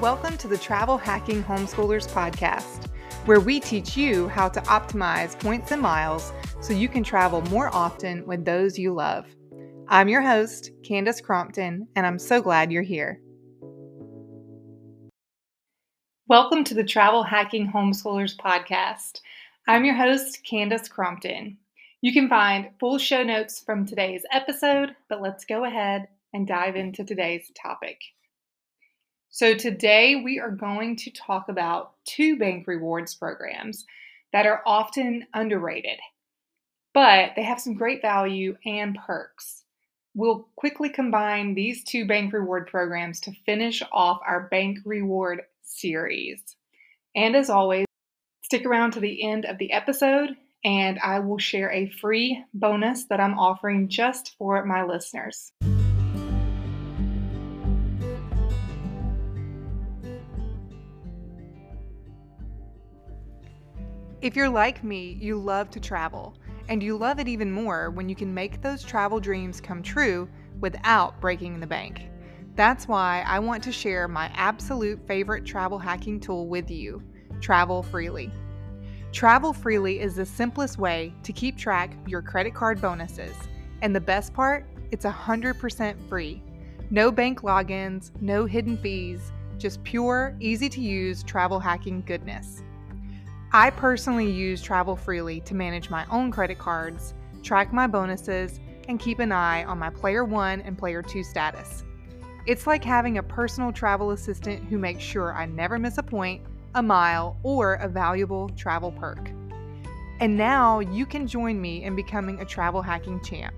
Welcome to the Travel Hacking Homeschoolers Podcast, where we teach you how to optimize points and miles so you can travel more often with those you love. I'm your host, Candace Crompton, and I'm so glad you're here. Welcome to the Travel Hacking Homeschoolers Podcast. I'm your host, Candace Crompton. You can find full show notes from today's episode, but let's go ahead and dive into today's topic. So, today we are going to talk about two bank rewards programs that are often underrated, but they have some great value and perks. We'll quickly combine these two bank reward programs to finish off our bank reward series. And as always, stick around to the end of the episode and I will share a free bonus that I'm offering just for my listeners. If you're like me, you love to travel, and you love it even more when you can make those travel dreams come true without breaking the bank. That's why I want to share my absolute favorite travel hacking tool with you Travel Freely. Travel Freely is the simplest way to keep track of your credit card bonuses. And the best part, it's 100% free. No bank logins, no hidden fees, just pure, easy to use travel hacking goodness. I personally use Travel Freely to manage my own credit cards, track my bonuses, and keep an eye on my Player 1 and Player 2 status. It's like having a personal travel assistant who makes sure I never miss a point, a mile, or a valuable travel perk. And now you can join me in becoming a travel hacking champ.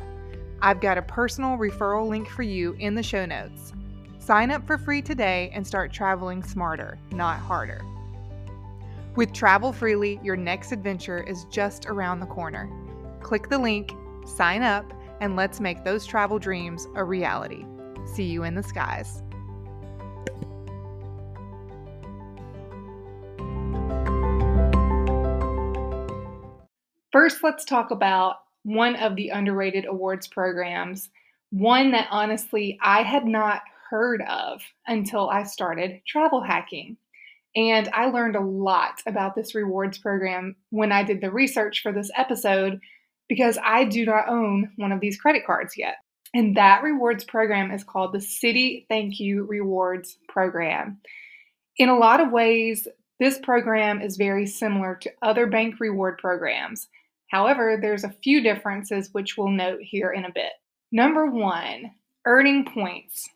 I've got a personal referral link for you in the show notes. Sign up for free today and start traveling smarter, not harder. With Travel Freely, your next adventure is just around the corner. Click the link, sign up, and let's make those travel dreams a reality. See you in the skies. First, let's talk about one of the underrated awards programs, one that honestly I had not heard of until I started travel hacking. And I learned a lot about this rewards program when I did the research for this episode because I do not own one of these credit cards yet. And that rewards program is called the Citi Thank You Rewards Program. In a lot of ways, this program is very similar to other bank reward programs. However, there's a few differences which we'll note here in a bit. Number one, earning points.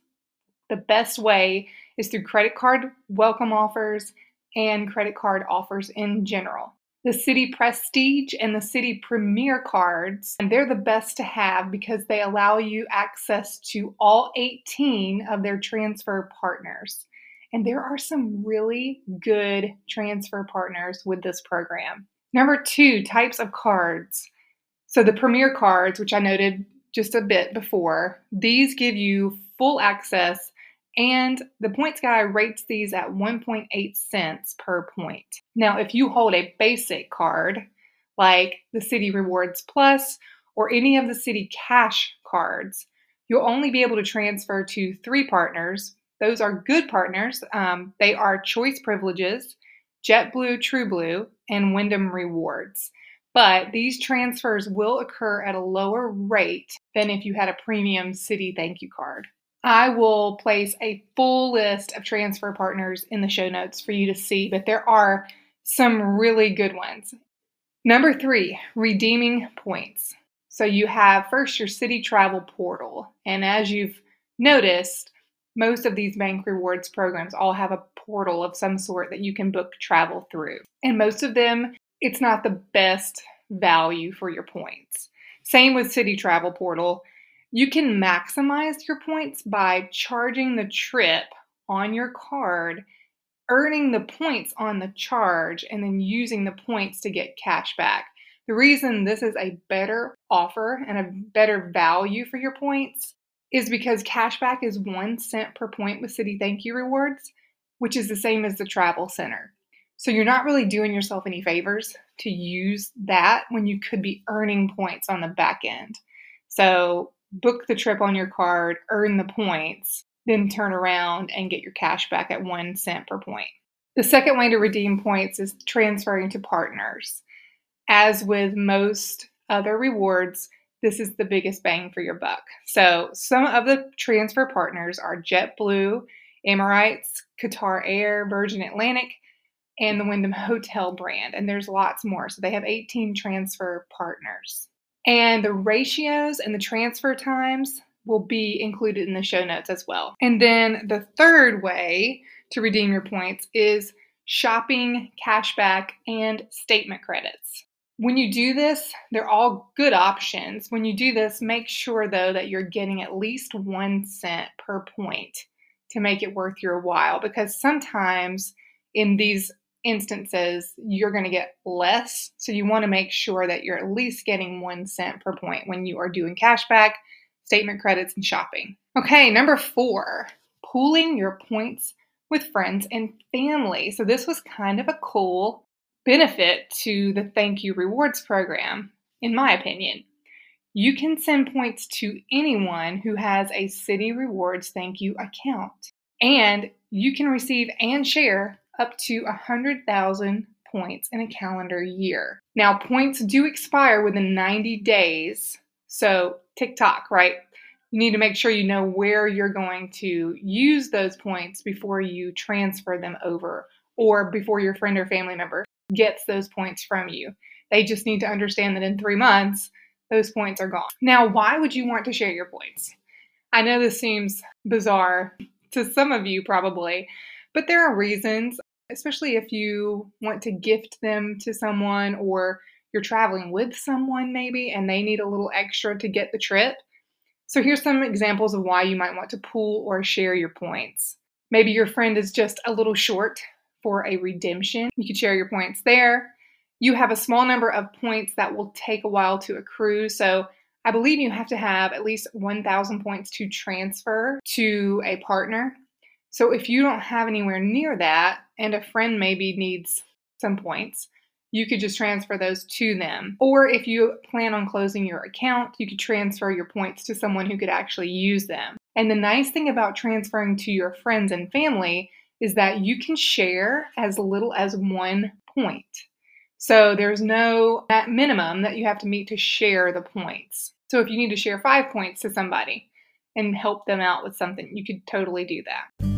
The best way is through credit card welcome offers and credit card offers in general the Citi Prestige and the Citi Premier cards. And they're the best to have because they allow you access to all 18 of their transfer partners. And there are some really good transfer partners with this program. Number two, types of cards. So the Premier cards, which I noted just a bit before, these give you full access and the points guy rates these at 1.8 cents per point. Now, if you hold a basic card like the Citi Rewards Plus or any of the Citi Cash cards, you'll only be able to transfer to three partners. Those are good partners. Um, they are Choice Privileges, JetBlue TrueBlue, and Wyndham Rewards. But these transfers will occur at a lower rate than if you had a premium Citi Thank You card. I will place a full list of transfer partners in the show notes for you to see, but there are some really good ones. Number three, redeeming points. So you have first your Citi travel portal. And as you've noticed, most of these bank rewards programs all have a portal of some sort that you can book travel through. And most of them, it's not the best value for your points. Same with Citi Travel Portal. You can maximize your points by charging the trip on your card, earning the points on the charge, and then using the points to get cash back. The reason this is a better offer and a better value for your points is because cashback is one cent per point with Citi Thank You Rewards, which is the same as the Travel Center. So you're not really doing yourself any favors to use that when you could be earning points on the back end. So book the trip on your card, earn the points, then turn around and get your cash back at one cent per point. The second way to redeem points is transferring to partners. As with most other rewards, this is the biggest bang for your buck. So, some of the transfer partners are JetBlue, Emirates, Qatar Air, Virgin Atlantic, and the Wyndham Hotel brand. And there's lots more. So, they have 18 transfer partners. And the ratios and the transfer times will be included in the show notes as well. And then the third way to redeem your points is shopping, cashback, and statement credits. When you do this, they're all good options. When you do this, make sure though that you're getting at least one cent per point to make it worth your while because sometimes in these instances you're going to get less. So you want to make sure that you're at least getting one cent per point when you are doing cashback, statement credits, and shopping. Okay, number four, pooling your points with friends and family. So this was kind of a cool benefit to the thank you rewards program, in my opinion. You can send points to anyone who has a Citi Rewards thank you account. And you can receive and share up to 100,000 points in a calendar year. Now, points do expire within 90 days. So, TikTok, right? You need to make sure you know where you're going to use those points before you transfer them over or before your friend or family member gets those points from you. They just need to understand that in three months, those points are gone. Now, why would you want to share your points? I know this seems bizarre to some of you probably, but there are reasons, especially if you want to gift them to someone or you're traveling with someone maybe and they need a little extra to get the trip. So here's some examples of why you might want to pool or share your points. Maybe your friend is just a little short for a redemption. You could share your points there. You have a small number of points that will take a while to accrue. So I believe you have to have at least 1,000 points to transfer to a partner. So if you don't have anywhere near that and a friend maybe needs some points, you could just transfer those to them. Or if you plan on closing your account, you could transfer your points to someone who could actually use them. And the nice thing about transferring to your friends and family is that you can share as little as one point. So there's no minimum that you have to meet to share the points. So if you need to share five points to somebody and help them out with something, you could totally do that.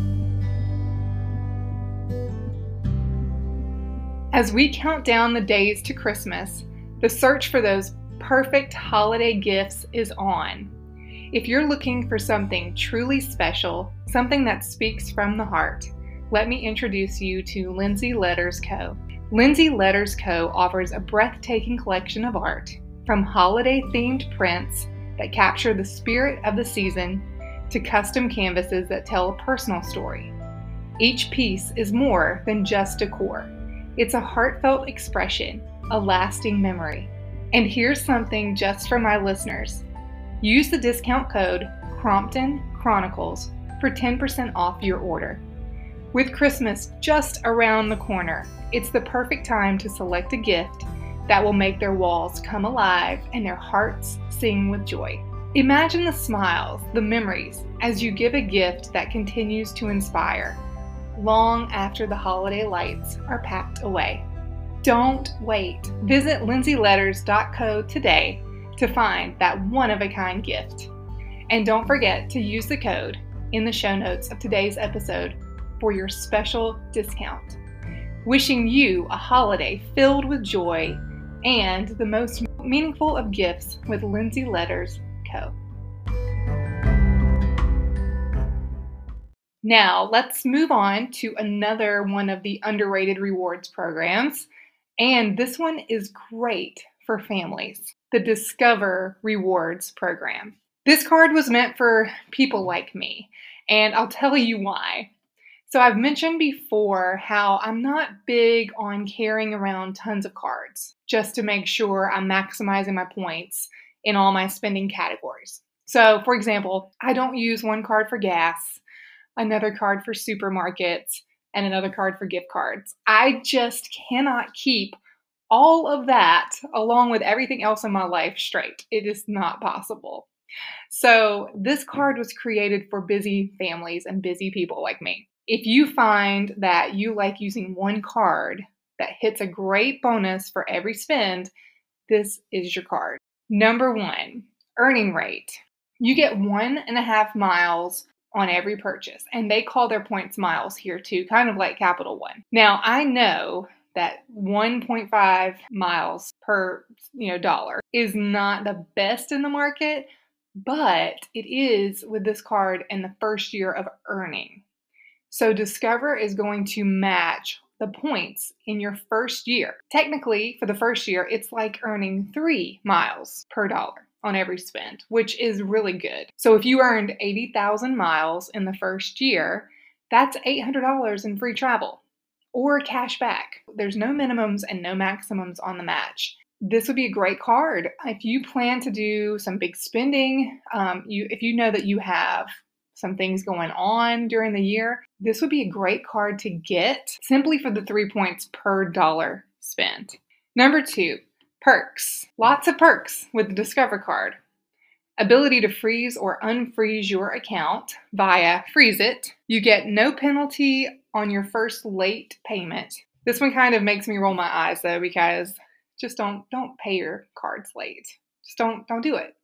As we count down the days to Christmas, the search for those perfect holiday gifts is on. If you're looking for something truly special, something that speaks from the heart, let me introduce you to Lindsay Letters Co. Lindsay Letters Co. offers a breathtaking collection of art, from holiday themed prints that capture the spirit of the season to custom canvases that tell a personal story. Each piece is more than just decor, it's a heartfelt expression, a lasting memory. And here's something just for my listeners use the discount code Crompton Chronicles for 10% off your order. With Christmas just around the corner, it's the perfect time to select a gift that will make their walls come alive and their hearts sing with joy. Imagine the smiles, the memories, as you give a gift that continues to inspire long after the holiday lights are packed away. Don't wait. Visit lindsayletters.co today to find that one of a kind gift. And don't forget to use the code in the show notes of today's episode for your special discount. Wishing you a holiday filled with joy and the most meaningful of gifts with Lindsay Letters Co. Now, let's move on to another one of the underrated rewards programs. And this one is great for families the Discover Rewards Program. This card was meant for people like me, and I'll tell you why. So, I've mentioned before how I'm not big on carrying around tons of cards just to make sure I'm maximizing my points in all my spending categories. So, for example, I don't use one card for gas, another card for supermarkets, and another card for gift cards. I just cannot keep all of that along with everything else in my life straight. It is not possible. So, this card was created for busy families and busy people like me. If you find that you like using one card that hits a great bonus for every spend, this is your card. Number one, earning rate. You get one and a half miles on every purchase, and they call their points miles here too, kind of like Capital One. Now, I know that 1.5 miles per you know dollar is not the best in the market but it is with this card in the first year of earning. So discover is going to match the points in your first year. Technically for the first year it's like earning three miles per dollar on every spend which is really good so if you earned 80000 miles in the first year that's $800 in free travel or cash back. There's no minimums and no maximums on the match. This would be a great card if you plan to do some big spending. Um, you, if you know that you have some things going on during the year, this would be a great card to get simply for the three points per dollar spent. Number two, perks. Lots of perks with the Discover card. Ability to freeze or unfreeze your account via Freeze It. You get no penalty on your first late payment. This one kind of makes me roll my eyes though because just don't don't pay your cards late. Just don't don't do it.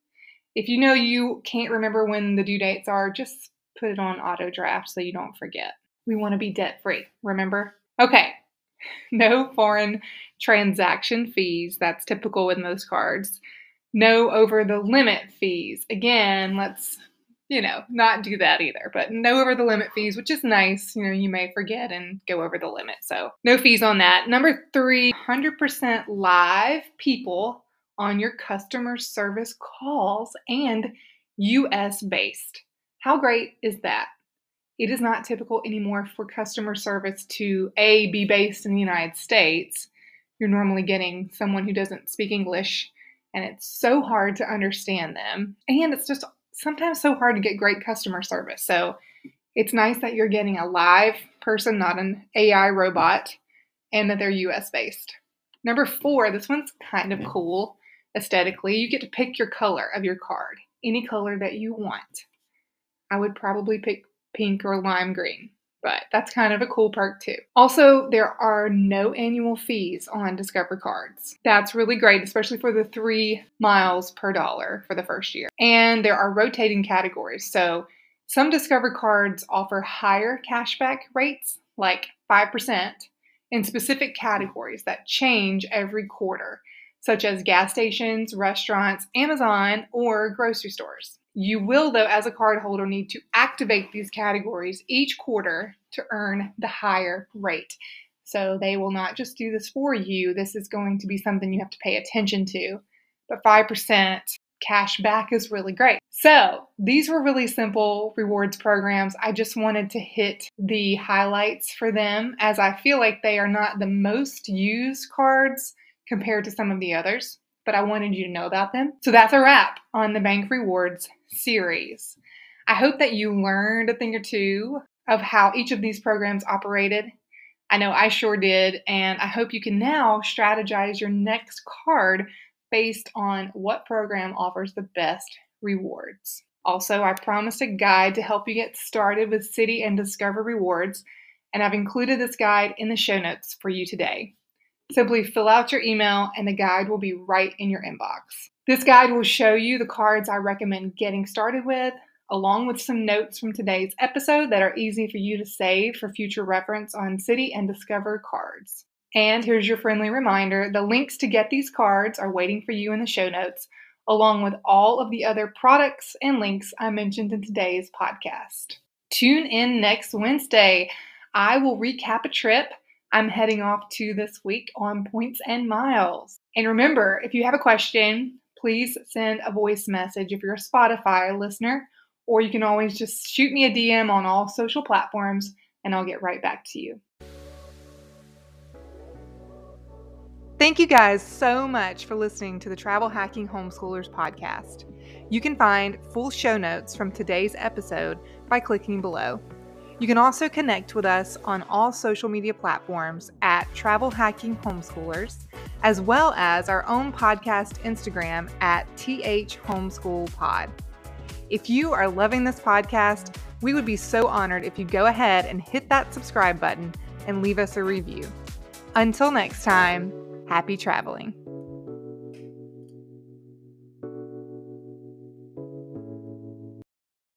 If you know you can't remember when the due dates are, just put it on auto draft so you don't forget. We want to be debt free, remember? Okay. No foreign transaction fees. That's typical with most cards. No over the limit fees. Again, let's you know, not do that either. But no over the limit fees, which is nice. You know, you may forget and go over the limit. So no fees on that. Number three, 100% live people on your customer service calls and US based. How great is that? It is not typical anymore for customer service to A, be based in the United States. You're normally getting someone who doesn't speak English, and it's so hard to understand them. And it's just sometimes so hard to get great customer service. So it's nice that you're getting a live person, not an AI robot, and that they're US based. Number four, this one's kind of cool aesthetically. You get to pick your color of your card, any color that you want. I would probably pick pink or lime green but that's kind of a cool perk too. Also, there are no annual fees on Discover cards. That's really great, especially for the three miles per dollar for the first year. And there are rotating categories. So some Discover cards offer higher cashback rates, like 5%, in specific categories that change every quarter, such as gas stations, restaurants, Amazon, or grocery stores. You will, though, as a cardholder, need to activate these categories each quarter to earn the higher rate. So they will not just do this for you. This is going to be something you have to pay attention to. But 5% cash back is really great. So these were really simple rewards programs. I just wanted to hit the highlights for them as I feel like they are not the most used cards compared to some of the others but I wanted you to know about them. So that's a wrap on the Bank Rewards series. I hope that you learned a thing or two of how each of these programs operated. I know I sure did, and I hope you can now strategize your next card based on what program offers the best rewards. Also, I promised a guide to help you get started with Citi and Discover rewards, and I've included this guide in the show notes for you today. Simply fill out your email and the guide will be right in your inbox. This guide will show you the cards I recommend getting started with, along with some notes from today's episode that are easy for you to save for future reference on Citi and Discover cards. And here's your friendly reminder the links to get these cards are waiting for you in the show notes, along with all of the other products and links I mentioned in today's podcast. Tune in next Wednesday. I will recap a trip I'm heading off to this week on Points and Miles. And remember, if you have a question, please send a voice message if you're a Spotify listener, or you can always just shoot me a DM on all social platforms and I'll get right back to you. Thank you guys so much for listening to the Travel Hacking Homeschoolers podcast. You can find full show notes from today's episode by clicking below. You can also connect with us on all social media platforms at Travel Hacking Homeschoolers, as well as our own podcast Instagram at TH Homeschool Pod. If you are loving this podcast, we would be so honored if you go ahead and hit that subscribe button and leave us a review. Until next time, happy traveling.